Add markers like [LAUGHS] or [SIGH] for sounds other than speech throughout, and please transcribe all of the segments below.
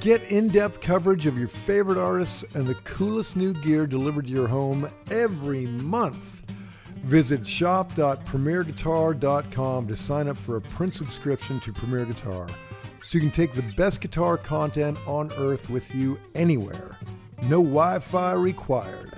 Get in depth coverage of your favorite artists and the coolest new gear delivered to your home every month. Visit shop.premierguitar.com to sign up for a print subscription to Premier Guitar so you can take the best guitar content on earth with you anywhere. No Wi Fi required.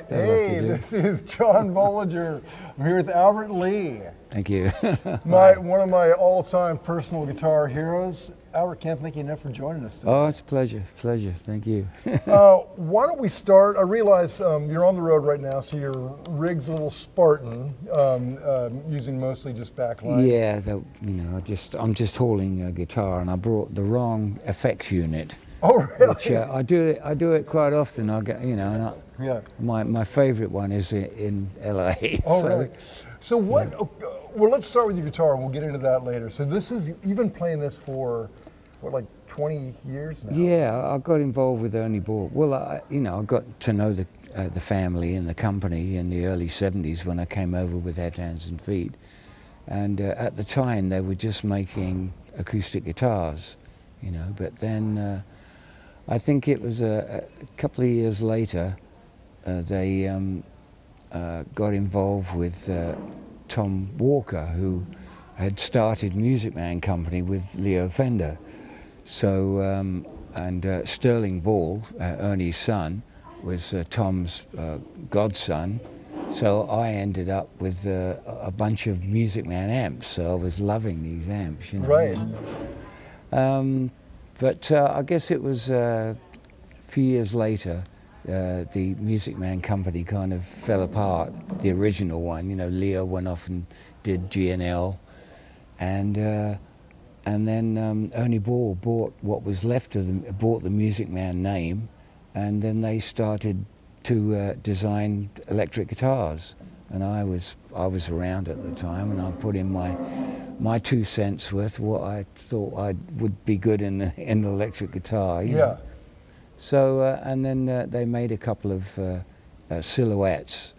Right. Hey, this is John Bohlinger. I'm here with Albert Lee, Thank you. [LAUGHS] my one of my all-time personal guitar heroes. Albert, can't thank you enough for joining us. Today. oh, it's a pleasure. Pleasure. Thank you. [LAUGHS] Uh, why don't we start? I realize um, you're on the road right now, so your rig's a little Spartan, um, uh, using mostly just backline. yeah, the, you know, I just I'm just hauling a guitar, and I brought the wrong effects unit. Oh, really? Which uh, I do it. I do it quite often. I get you know, and I, yeah. my my favourite one is in, in LA. [LAUGHS] Oh, so, really? So what? uh, Well, let's start with your guitar, and we'll get into that later. So this is you've been playing this for what, like 20 years now? Yeah, I got involved with Ernie Ball. Well, I, you know, I got to know the uh, the family and the company in the early '70s when I came over with Head, Hands and Feet, and uh, at the time they were just making acoustic guitars, you know. But then uh, I think it was a, a couple of years later they um, uh, got involved with uh, Tom Walker, who had started Music Man Company with Leo Fender. So, um, and uh, Sterling Ball, uh, Ernie's son, was uh, Tom's uh, godson. So I ended up with uh, a bunch of Music Man amps. So I was loving these amps, you know. Right. Um, but uh, I guess it was uh, a few years later, uh, the Music Man company kind of fell apart. The original one, you know, Leo went off and did G&L, and uh, and then um, Ernie Ball bought what was left of them, bought the Music Man name, and then they started to uh, design electric guitars. And I was I was around at the time, and I put in my my two cents worth what I thought I would be good in in an electric guitar. you know. So uh, and then uh, they made a couple of uh, uh, silhouettes,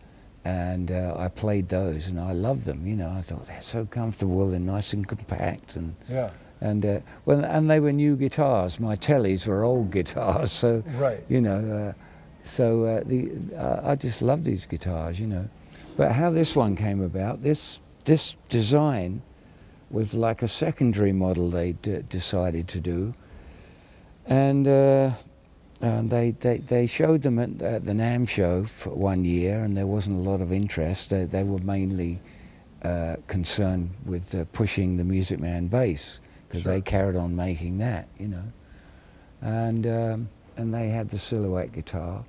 and uh, I played those, and I loved them. You know, I thought they're so comfortable and nice and compact, and Yeah. and uh, well, and they were new guitars. My tellies were old [LAUGHS] guitars, so Right. you know, uh, so uh, the uh, I just love these guitars, you know. But how this one came about, this this design was like a secondary model they decided to do, and. And they, they, they showed them at, at the NAMM show for one year, and there wasn't a lot of interest. They, they were mainly uh, concerned with uh, pushing the Music Man bass because Sure. they carried on making that, you know. And um, and they had the silhouette guitar,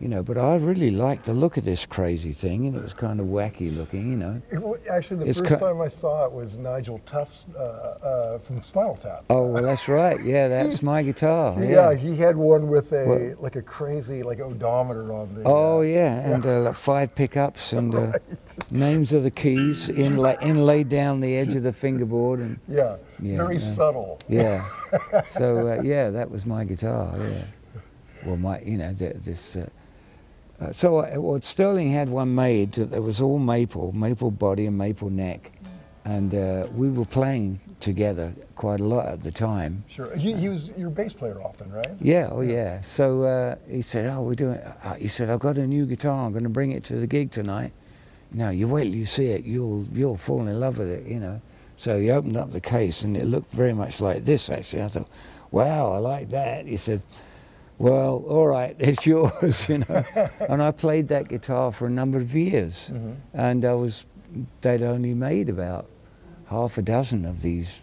you know. But I really liked the look of this crazy thing, and it was kind of wacky looking, you know. It actually, the It's first time I saw it was Nigel Tufnel uh, uh, from Spinal Tap. Oh well, that's right. Yeah, that's my guitar. [LAUGHS] Yeah, he had one with a Well- like a crazy like odometer on the. Oh uh, yeah, and uh, like five pickups and uh, [LAUGHS] names of the keys inla- inlaid down the edge of the fingerboard and yeah, Yeah, very yeah. subtle. yeah. [LAUGHS] so uh, yeah, that was my guitar. Yeah. Well, my you know th- this. Uh, uh, so uh, well, Sterling had one made that was all maple, maple body and maple neck, and uh, we were playing together quite a lot at the time. Sure. He, he was your bass player often, right? Yeah, oh yeah. So uh, he said, "Oh, we're doing." Uh, he said, "I've got a new guitar. I'm going to bring it to the gig tonight." You know, you wait till you see it, you'll you'll fall in love with it. You know. So he opened up the case, and it looked very much like this. Actually, I thought, "Wow, I like that." He said. Well, all right, [LAUGHS] it's yours, you know. [LAUGHS] and I played that guitar for a number of years, Mm-hmm. and I was, they'd only made about half a dozen of these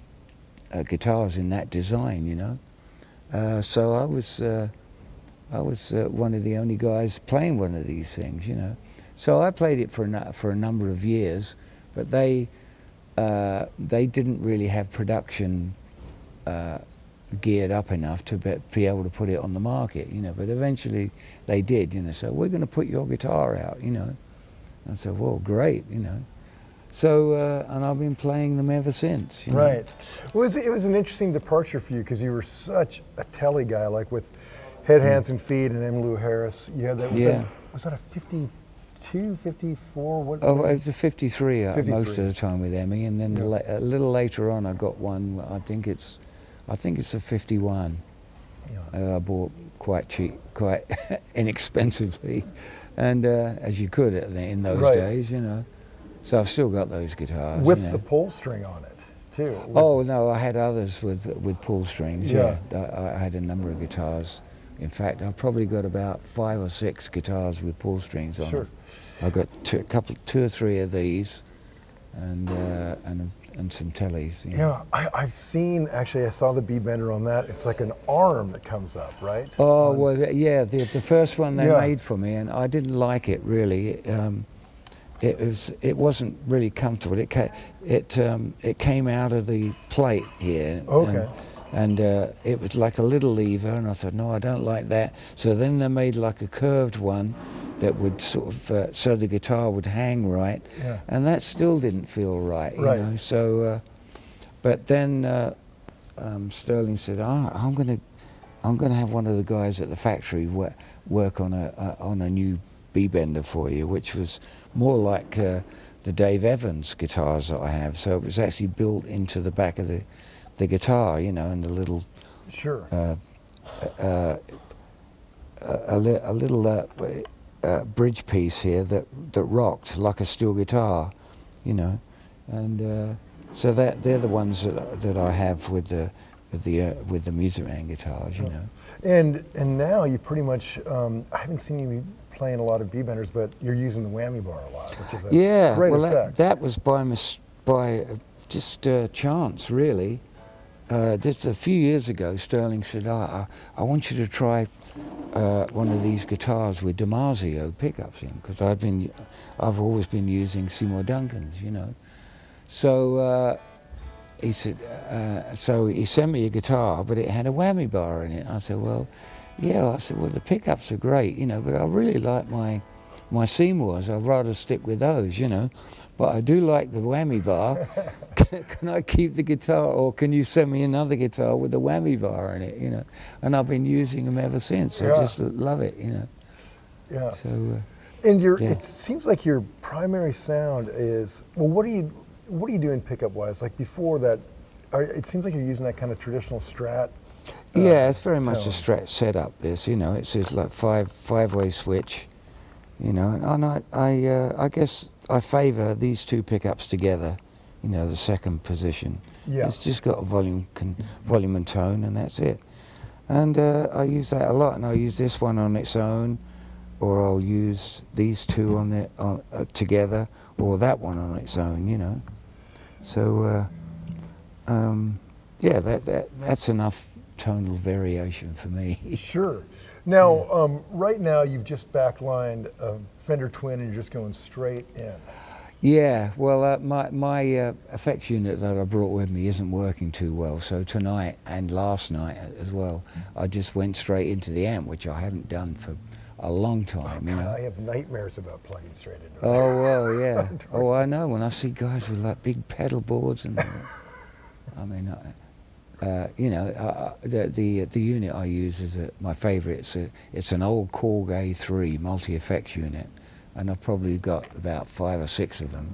uh, guitars in that design, you know. Uh, so I was, uh, I was uh, one of the only guys playing one of these things, you know. So I played it for a, for a number of years, but they, uh, they didn't really have production uh, geared up enough to be, be able to put it on the market, you know. But eventually they did, you know. So we're going to put your guitar out, you know. I said, well, great, you know. So, uh, and I've been playing them ever since. You know. Right. Well, it was, an interesting departure for you because you were such a telly guy, like with Head, Hands, and Feet and Emmylou Harris. You had that. Was, Yeah. that, was that a 52, 54? What? Oh, it was a 53, uh, 53. most of the time with Emmy, and then Yeah. la- a little later on I got one. I think it's, I think it's a 51. Yeah. Uh, I bought quite cheap, quite [LAUGHS] inexpensively, and uh, as you could in those Right. days, you know. So I've still got those guitars. you with know. the pull string on it, too. Oh no, I had others with with pull strings. Yeah. Yeah, I, I had a number of guitars. In fact, I've probably got about five or six guitars with pull strings on Sure. them. I've got two, a couple, two or three of these, and uh, and and some tellies. you know. Yeah, I, I've seen, actually, I saw the B bender on that. It's like an arm that comes up, right? Oh well, yeah. The the first one they Yeah. made for me, and I didn't like it really. Um, it was it wasn't really comfortable. It ca- it um, it came out of the plate here. Okay. And, and uh, it was like a little lever, and I thought, no, I don't like that. So then they made like a curved one that would sort of uh, so the guitar would hang right, Yeah. and that still didn't feel right. You Right. know? So, uh, but then uh, um, Sterling said, oh, I'm going to I'm going to have one of the guys at the factory work, work on a uh, on a new B bender for you, which was more like uh, the Dave Evans guitars that I have. So it was actually built into the back of the the guitar, you know, and the little Sure. uh, uh, a, a, li- a little uh, uh, bridge piece here that that rocked like a steel guitar, you know, and uh, so that they're the ones that, that I have with the the uh, with the Music Man guitars, you Oh. know. And and now you pretty much, um, I haven't seen you playing a lot of B benders, but you're using the whammy bar a lot, which is a Yeah, great well, that, effect. that was by mis- by uh, just uh, chance, really. Uh, a few years ago, Sterling said, "Ah, I, I want you to try uh, one of these guitars with DiMarzio pickups in, because I've been, I've always been using Seymour Duncans, you know." So uh, he said, uh, so he sent me a guitar, but it had a whammy bar in it. I said, "Well, yeah." I said, "Well, the pickups are great, you know, but I really like my." My Seymours, I'd rather stick with those, you know. But I do like the whammy bar. can, [LAUGHS] [LAUGHS] can I keep the guitar, or can you send me another guitar with a whammy bar in it, you know? And I've been using them ever since. I just love it, you know. yeah. So uh, And your, Yeah. it seems like your primary sound is well. What do you, what do you do in pickup wise? Like before that, are, it seems like you're using that kind of traditional Strat. uh, yeah, it's very much tone. a stretch setup. This, you know, it's just like five five way switch, you know. And, I I uh, I guess I favour these two pickups together, you know, the second position. Yeah. It's just got a volume, volume and tone, and that's it. And uh, I use that a lot, and I use this one on its own, or I'll use these two on it on, uh, together, or that one on its own. You know. So, uh, um, yeah, that, that that's enough tonal variation for me. [LAUGHS] Sure. Now, um, right now you've just backlined a Fender Twin and you're just going straight in. Yeah, well, uh, my my uh, effects unit that I brought with me isn't working too well. So tonight and last night as well, I just went straight into the amp, which I haven't done for a long time. You I know. have nightmares about plugging straight into it. Oh well, [LAUGHS] yeah. oh, I know. When I see guys with like big pedal boards and, [LAUGHS] I mean, I, uh, you know, uh, the the the unit I use is a, my favourite. It's a it's an old Korg A3 multi effects unit, and I've probably got about five or six of them,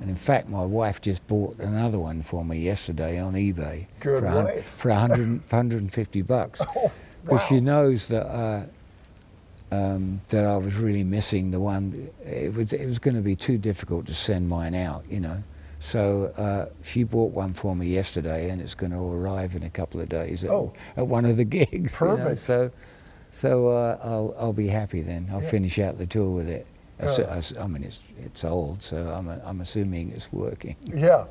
And in fact, my wife just bought another one for me yesterday on eBay Good for, wife. for 100, for 150 bucks. [LAUGHS] Oh, Because wow. she knows that uh, um, that I was really missing the one. It was it was going to be too difficult to send mine out, you know. So uh, she bought one for me yesterday, and it's going to arrive in a couple of days at, Oh. at one of the gigs. you know. Perfect. So, so uh, I'll I'll be happy then. I'll Yeah. finish out the tour with it. I s- Yeah. I s- I mean, it's it's old, so I'm I'm assuming it's working. Yeah.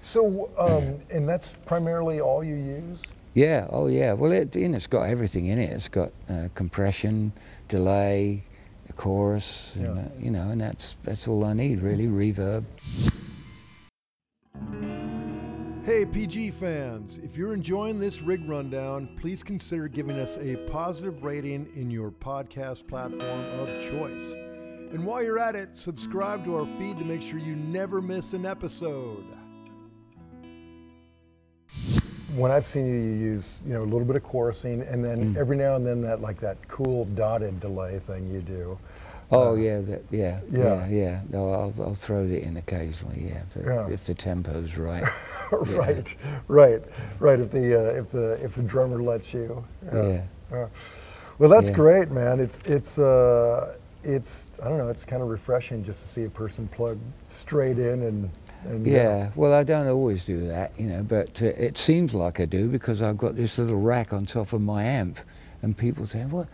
So, um, and that's primarily all you use? Yeah, oh yeah. Well, it, you know, it's got everything in it. It's got uh, compression, delay, a chorus, and, Yeah. uh, you know, and that's that's all I need really. Reverb. Hey, PG fans, if you're enjoying this rig rundown, please consider giving us a positive rating in your podcast platform of choice. And while you're at it, subscribe to our feed to make sure you never miss an episode. When I've seen you, you use you know a little bit of chorusing, and then mm. every now and then that like that cool dotted delay thing you do. Oh yeah, that, yeah, yeah. yeah, yeah. No, I'll I'll throw it in occasionally. Yeah, if, it- Yeah. if the tempo's right. [LAUGHS] right, right, right. If the uh, if the if the drummer lets you. yeah. Yeah. Well, that's Yeah. great, man. It's it's uh, it's I don't know. It's kind of refreshing just to see a person plug straight in and and uh, Yeah, well, I don't always do that, you know, but uh, it seems like I do because I've got this little rack on top of my amp, and people say, "What?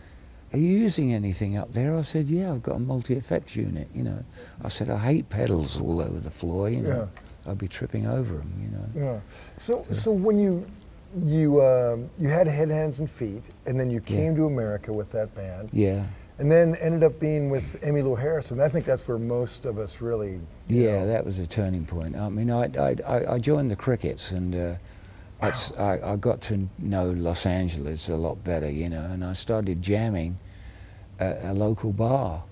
Are you using anything up there?" I said, "Yeah, I've got a multi-effects unit." You know, I said, "I hate pedals all over the floor." You know, I'd be tripping over them. You know. Yeah. So so when you you um, you had head, hands, and feet, and then you Yeah. came to America with that band, Yeah. and then ended up being with amy Emmylou Harrison. I think that's where most of us really. Yeah, know- that was a turning point. I mean, I, I, I joined the Crickets and uh, that's, I, I got to know Los Angeles a lot better, you know, and I started jamming at a local bar.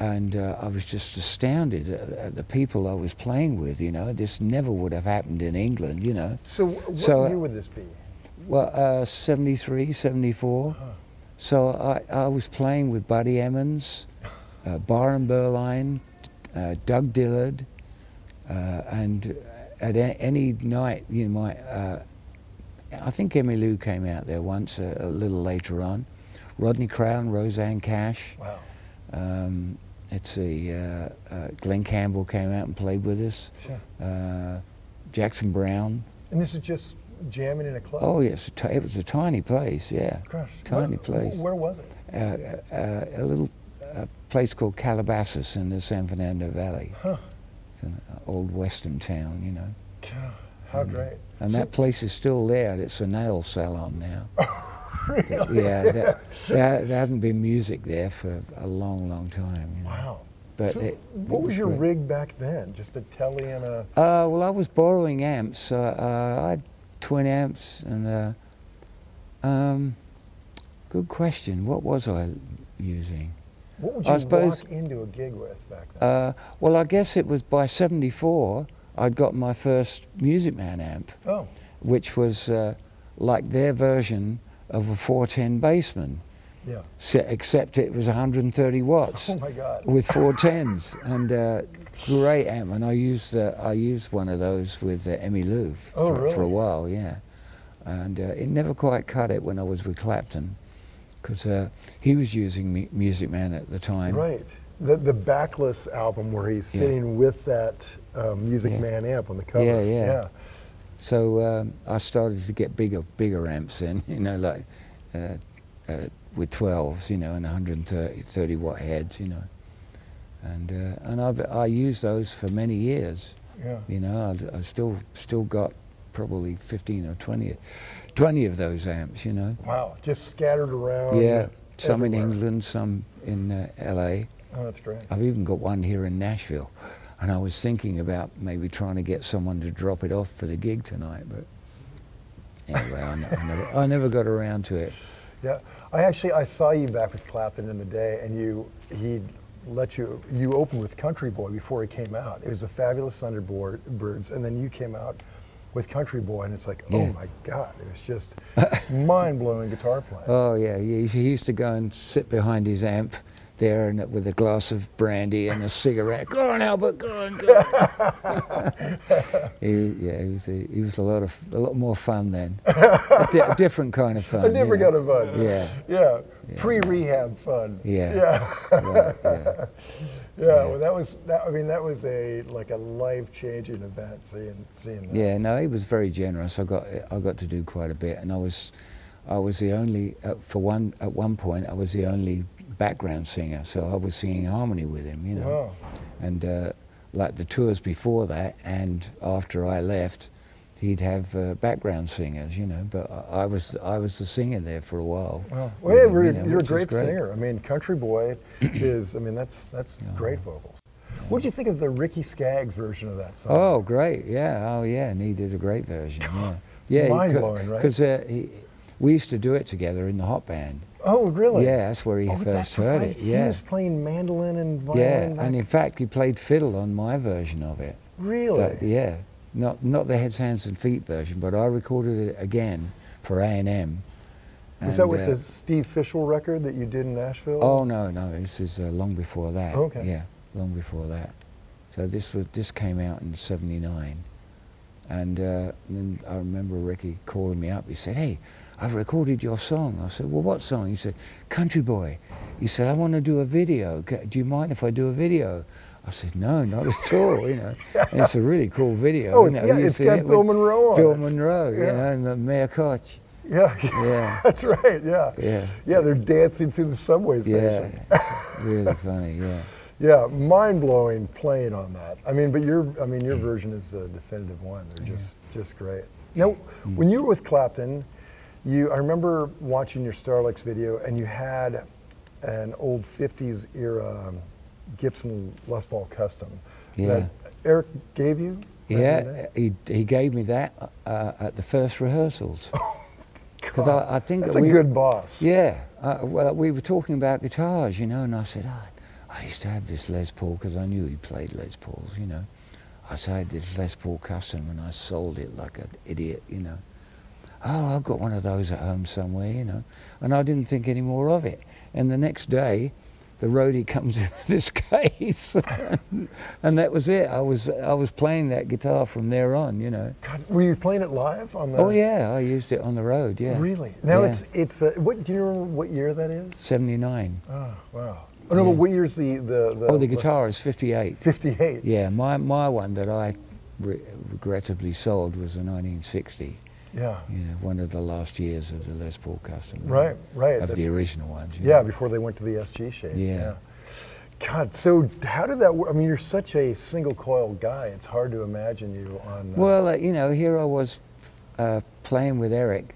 And uh, I was just astounded at, at the people I was playing with, you know. This never would have happened in England, you know. So wh- what So, uh, year would this be? Well, uh, 73, 74. Uh-huh. So I, I was playing with Buddy Emmons, uh, Byron Berline, uh, Doug Dillard, uh, and at any night, you know, my, uh, I think Emmy Lou came out there once, a, a little later on. Rodney Crowell, Rosanne Cash. Wow. Um, let's see, uh, uh, Glen Campbell came out and played with us. Sure. Uh, Jackson Browne. And this is just jamming in a club. Oh yes, it was a tiny place, yeah. Gosh. Tiny Where- place. Where was it? Uh, uh, a little uh, place called Calabasas in the San Fernando Valley. Huh. It's an uh, old western town, you know. God, How great. And So- that place is still there. It's a nail salon now. [LAUGHS] Really? Yeah, that, there, there hasn't been music there for a long, long time. You know. Wow. But so it- what it was was your great. rig back then? Just a telly and a. Uh, well, I was borrowing amps. Uh, uh, I had twin amps, and uh, um, good question. What was I using? What would I you suppose- walk into a gig with back then? Uh, well, I guess it was by '74 I'd got my first Music Man amp, oh, which was uh, like their version of a 410 Bassman, yeah. except it was 130 watts Oh my God. with four tens and uh, great amp. And I used uh, I used one of those with uh, Emmy Lou Oh, for, for a while, yeah. And uh, it never quite cut it when I was with Clapton, because uh, he was using mu- Music Man at the time. Right. The, the backless album where he's Yeah. sitting with that um, Music Yeah. Man amp on the cover. Yeah, yeah. Yeah. So um, I started to get bigger, bigger amps in, [LAUGHS] you know, like uh, uh, with 12s, you know, and 130 watt heads, you know. And uh, and I've, I used those for many years, yeah. you know. I, I still still got probably 15 or 20, 20 of those amps, you know. Wow. Just scattered around. yeah, some in. England, some in uh, LA. Oh, that's great. I've even got one here in Nashville. And I was thinking about maybe trying to get someone to drop it off for the gig tonight, but anyway, I, I never, I never got around to it. Yeah, I actually I saw you back with Clapton in the day, and you he let you you opened with Country Boy before he came out. It was the Fabulous Thunderbirds, and then you came out with Country Boy, and it's like, oh my God, it was just [LAUGHS] mind blowing guitar playing. Oh yeah, he, he used to go and sit behind his amp there and with a glass of brandy and a cigarette. Go on, Albert, go on, go on. [LAUGHS] he, yeah, he was a, he was a lot of a lot more fun then. [LAUGHS] a, di- a different kind of fun. A different kind of fun. Yeah. Yeah. Pre-rehab fun. Yeah. Yeah. Right, [LAUGHS] yeah. Yeah, well, that was that. I mean, that was a like a life-changing event. Seeing seeing that. Yeah, no, he was very generous. I got I got to do quite a bit, and I was I was the only uh, for one at one point I was the only background singer, so I was singing harmony with him, you know. Wow. And uh, like the tours before that, and after I left, he'd have uh, background singers, you know. But I, I was I was the singer there for a while. Wow. Well, yeah, you know, you're a great, great. singer. I mean, Country Boy [COUGHS] is. I mean, that's that's great vocals. What did you think of the Ricky Skaggs version of that song? Oh, great! Yeah, oh yeah, and he did a great version. [LAUGHS] Yeah, yeah, mind-blowing, right? Because uh, we used to do it together in the hot band. Oh, really? Yeah, that's where he Oh, first heard right. it. Yeah. He was playing mandolin and violin. yeah, and in fact, he played fiddle on my version of it. really? That- yeah, not not the heads, hands, and feet version, but I recorded it again for A and M. was that with uh, the Steve Fishell record that you did in Nashville? Oh no, no, this is uh, long before that. Okay. Yeah, long before that. So this was this came out in '79, and uh, then I remember Ricky calling me up. He said, "Hey, I've recorded your song." I said, "Well, what song?" He said, "Country Boy." He said, "I want to do a video. Do you mind if I do a video?" I said, "No, not at [LAUGHS] all." You know, and it's a really cool video. Oh, it's, know, yeah, it's got it Bill Monroe on Bill it. Monroe, you know, and the Mayor Koch. Yeah, [LAUGHS] Yeah. that's right. Yeah. Yeah. Yeah, they're dancing through the subway station. it's really [LAUGHS] funny. Yeah. Yeah, mind blowing playing on that. I mean, but your I mean your version is the definitive one. They're just just great. Now, when you were with Clapton, you I remember watching your Star Licks video, and you had an old '50s era um, Gibson Les Paul Custom Yeah. that Eric gave you. back in the Yeah, he, he gave me that uh, at the first rehearsals. [LAUGHS] Because God, I, I think that's that a good boss. Yeah, uh, well, we were talking about guitars, you know, and I said, oh, I used to have this Les Paul because I knew he played Les Pauls, you know. I said, this Les Paul custom and I sold it like an idiot, you know. Oh, I've got one of those at home somewhere, you know. And I didn't think any more of it. And the next day, the roadie [LAUGHS] comes in with this case, [LAUGHS] and that was it. I was I was playing that guitar from there on, you know. God, were you playing it live on the? Oh yeah, I used it on the road. Yeah. Really? Now Yeah. it's it's uh, what do you remember what year that is? Seventy nine. Oh wow. Oh no, but Yeah. what year's the the, the Oh, the guitar is fifty eight. Fifty-eight. Yeah, my my one that I re- regrettably sold was a nineteen sixty. Yeah. You know, one of the last years of the Les Paul custom. Right, right. Of That's- the original ones. Yeah, know. before they went to the SG shape. Yeah. God, so how did that work? I mean, you're such a single coil guy. It's hard to imagine you on. Uh, Well, uh, you know, here I was uh, playing with Eric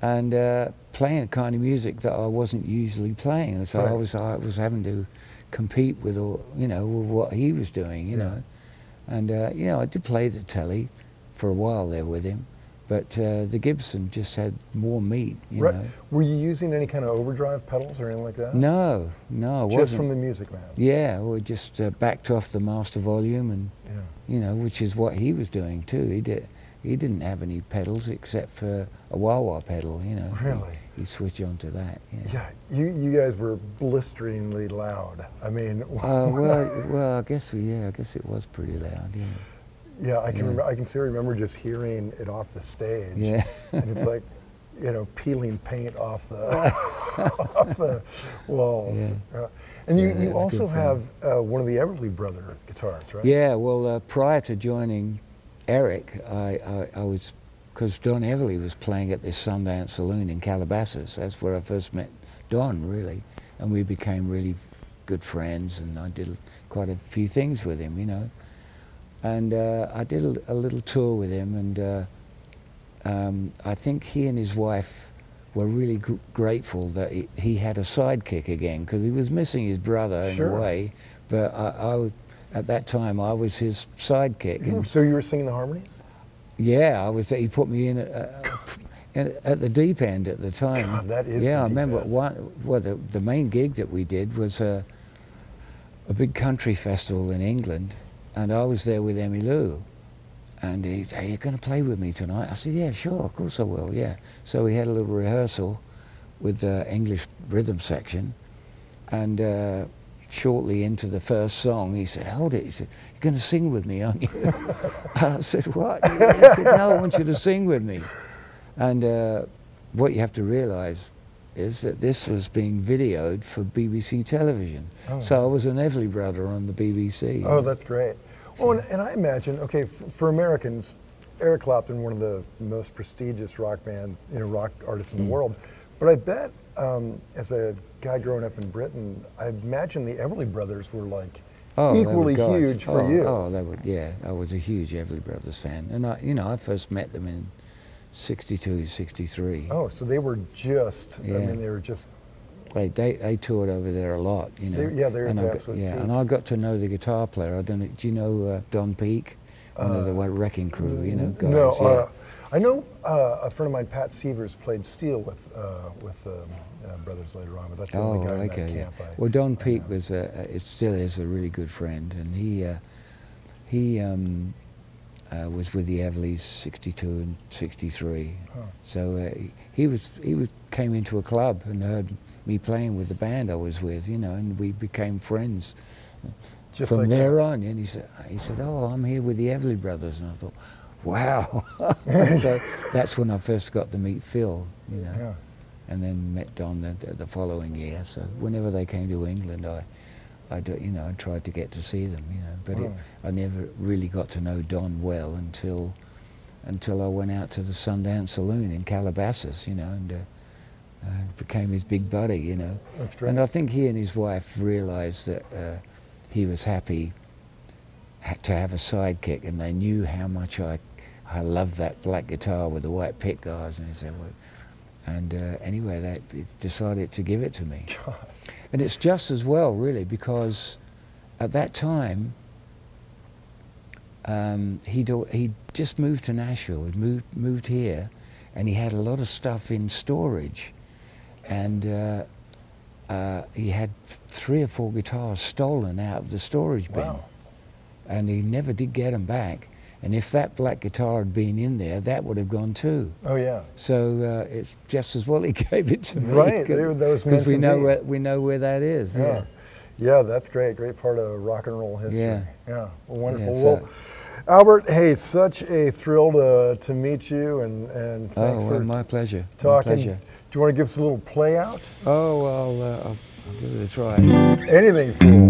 and uh, playing a kind of music that I wasn't usually playing. And so I was I was having to compete with all, you know, with what he was doing, you Yeah. know. And uh, you know, I did play the telly for a while there with him, but uh, the Gibson just had more meat, you right. know. Were you using any kind of overdrive pedals or anything like that? No, no, Just wasn't. from the Music Man. yeah, we just uh, backed off the master volume and Yeah. you know, which is what he was doing too. He did. He didn't have any pedals except for a wah wah pedal. You know. Really? He'd switch on to that. Yeah. Yeah. You you guys were blisteringly loud. I mean. [LAUGHS] Uh, well, [LAUGHS] well, I guess we. Yeah, I guess it was pretty loud. Yeah. Yeah, I can yeah. remember, I can still remember just hearing it off the stage. Yeah. and it's like, you know, peeling paint off the [LAUGHS] off the walls. Yeah. Uh, and you, Yeah, you also have uh, one of the Everly Brother guitars, right? Yeah. Well, uh, prior to joining Eric, I, I, I was because Don Everly was playing at this Sundance Saloon in Calabasas. That's where I first met Don, really, and we became really good friends. And I did quite a few things with him, you know. And uh, I did a, a little tour with him, and uh, um, I think he and his wife were really gr- grateful that he, he had a sidekick again because he was missing his brother in a way. But I, I at that time, I was his sidekick. So you were singing the harmonies? yeah, I was. He put me in at, [LAUGHS] in- at the deep end at the time. God, that is Yeah, I remember end. one. Well, the, the main gig that we did was a a big country festival in England, and I was there with Emmy Lou. And he said, "Are you going to play with me tonight?" I said, "Yeah, sure, of course I will." Yeah. So we had a little rehearsal with the English rhythm section, and uh, shortly into the first song, he said, "Hold it," he said, "You're going to sing with me, aren't you?" [LAUGHS] I said, "What?" He said, "No, I want you to sing with me." And uh, what you have to realise is that this was being videoed for BBC television. Oh. So I was an Everly brother on the BBC. Oh, that's great. Well, and, and I imagine, okay, for Americans, Eric Clapton, one of the most prestigious rock bands, you know, rock artists in Mm. the world. But I bet, um, as a guy growing up in Britain, I imagine the Everly Brothers were like Oh, equally huge for oh, you. Oh, they were. Yeah, I was a huge Everly Brothers fan, and I, you know, I first met them in '62, '63. Oh, so they were just, yeah. I mean, they were just, They, they they toured over there a lot, you know. They- yeah, they're and the got, yeah, peak. and I got to know the guitar player. I don't know. Do you know uh, Don Peake, one of the Uh, wrecking crew? You know, guys. no, yeah. uh, I know uh, a friend of mine, Pat Severs, played steel with, uh, with um, uh, Brothers later on, but that's the Oh, only guy in that Yeah. camp. I, Well, Don Peake know. was a, it still is a really good friend, and he uh, he um, uh, was with the Everleys '62 and '63. Huh. So uh, he, he was he was came into a club and heard me playing with the band I was with, you know, and we became friends Just from like there that. on. And he said he said, "Oh, I'm here with the Everly Brothers," and I thought, "Wow!" [LAUGHS] [LAUGHS] so that's when I first got to meet Phil, you know Yeah. and then met Don the, the following year. So whenever they came to England, I, I do, you know, I tried to get to see them, you know, but it, I never really got to know Don well until, until I went out to the Sundance Saloon in Calabasas, you know, and uh, uh, became his big buddy, you know. That's great. And I think he and his wife realised that uh, he was happy to have a sidekick, and they knew how much I, I loved that black guitar with the white pick guards, and they said, well, and uh, anyway, they decided to give it to me. [LAUGHS] God. And it's just as well, really, because at that time, um, he'd, he'd just moved to Nashville, he'd moved, moved here, and he had a lot of stuff in storage. And uh, uh, he had three or four guitars stolen out of the storage bin. Wow. And he never did get them back. And if that black guitar had been in there, that would have gone too. Oh, yeah. So uh, it's just as well he [LAUGHS] gave it to me. Right, [LAUGHS] they were- that Because we know be. where we know where that is. Yeah. Yeah. Yeah, that's great. Great part of rock and roll history. Yeah. Yeah. Well, wonderful. Yeah, well, Albert, hey, such a thrill to, to meet you and, and thanks oh, for my pleasure. My talking. pleasure. Do you want to give us a little play out? Oh, well, uh, I'll, I'll give it a try. Anything's cool.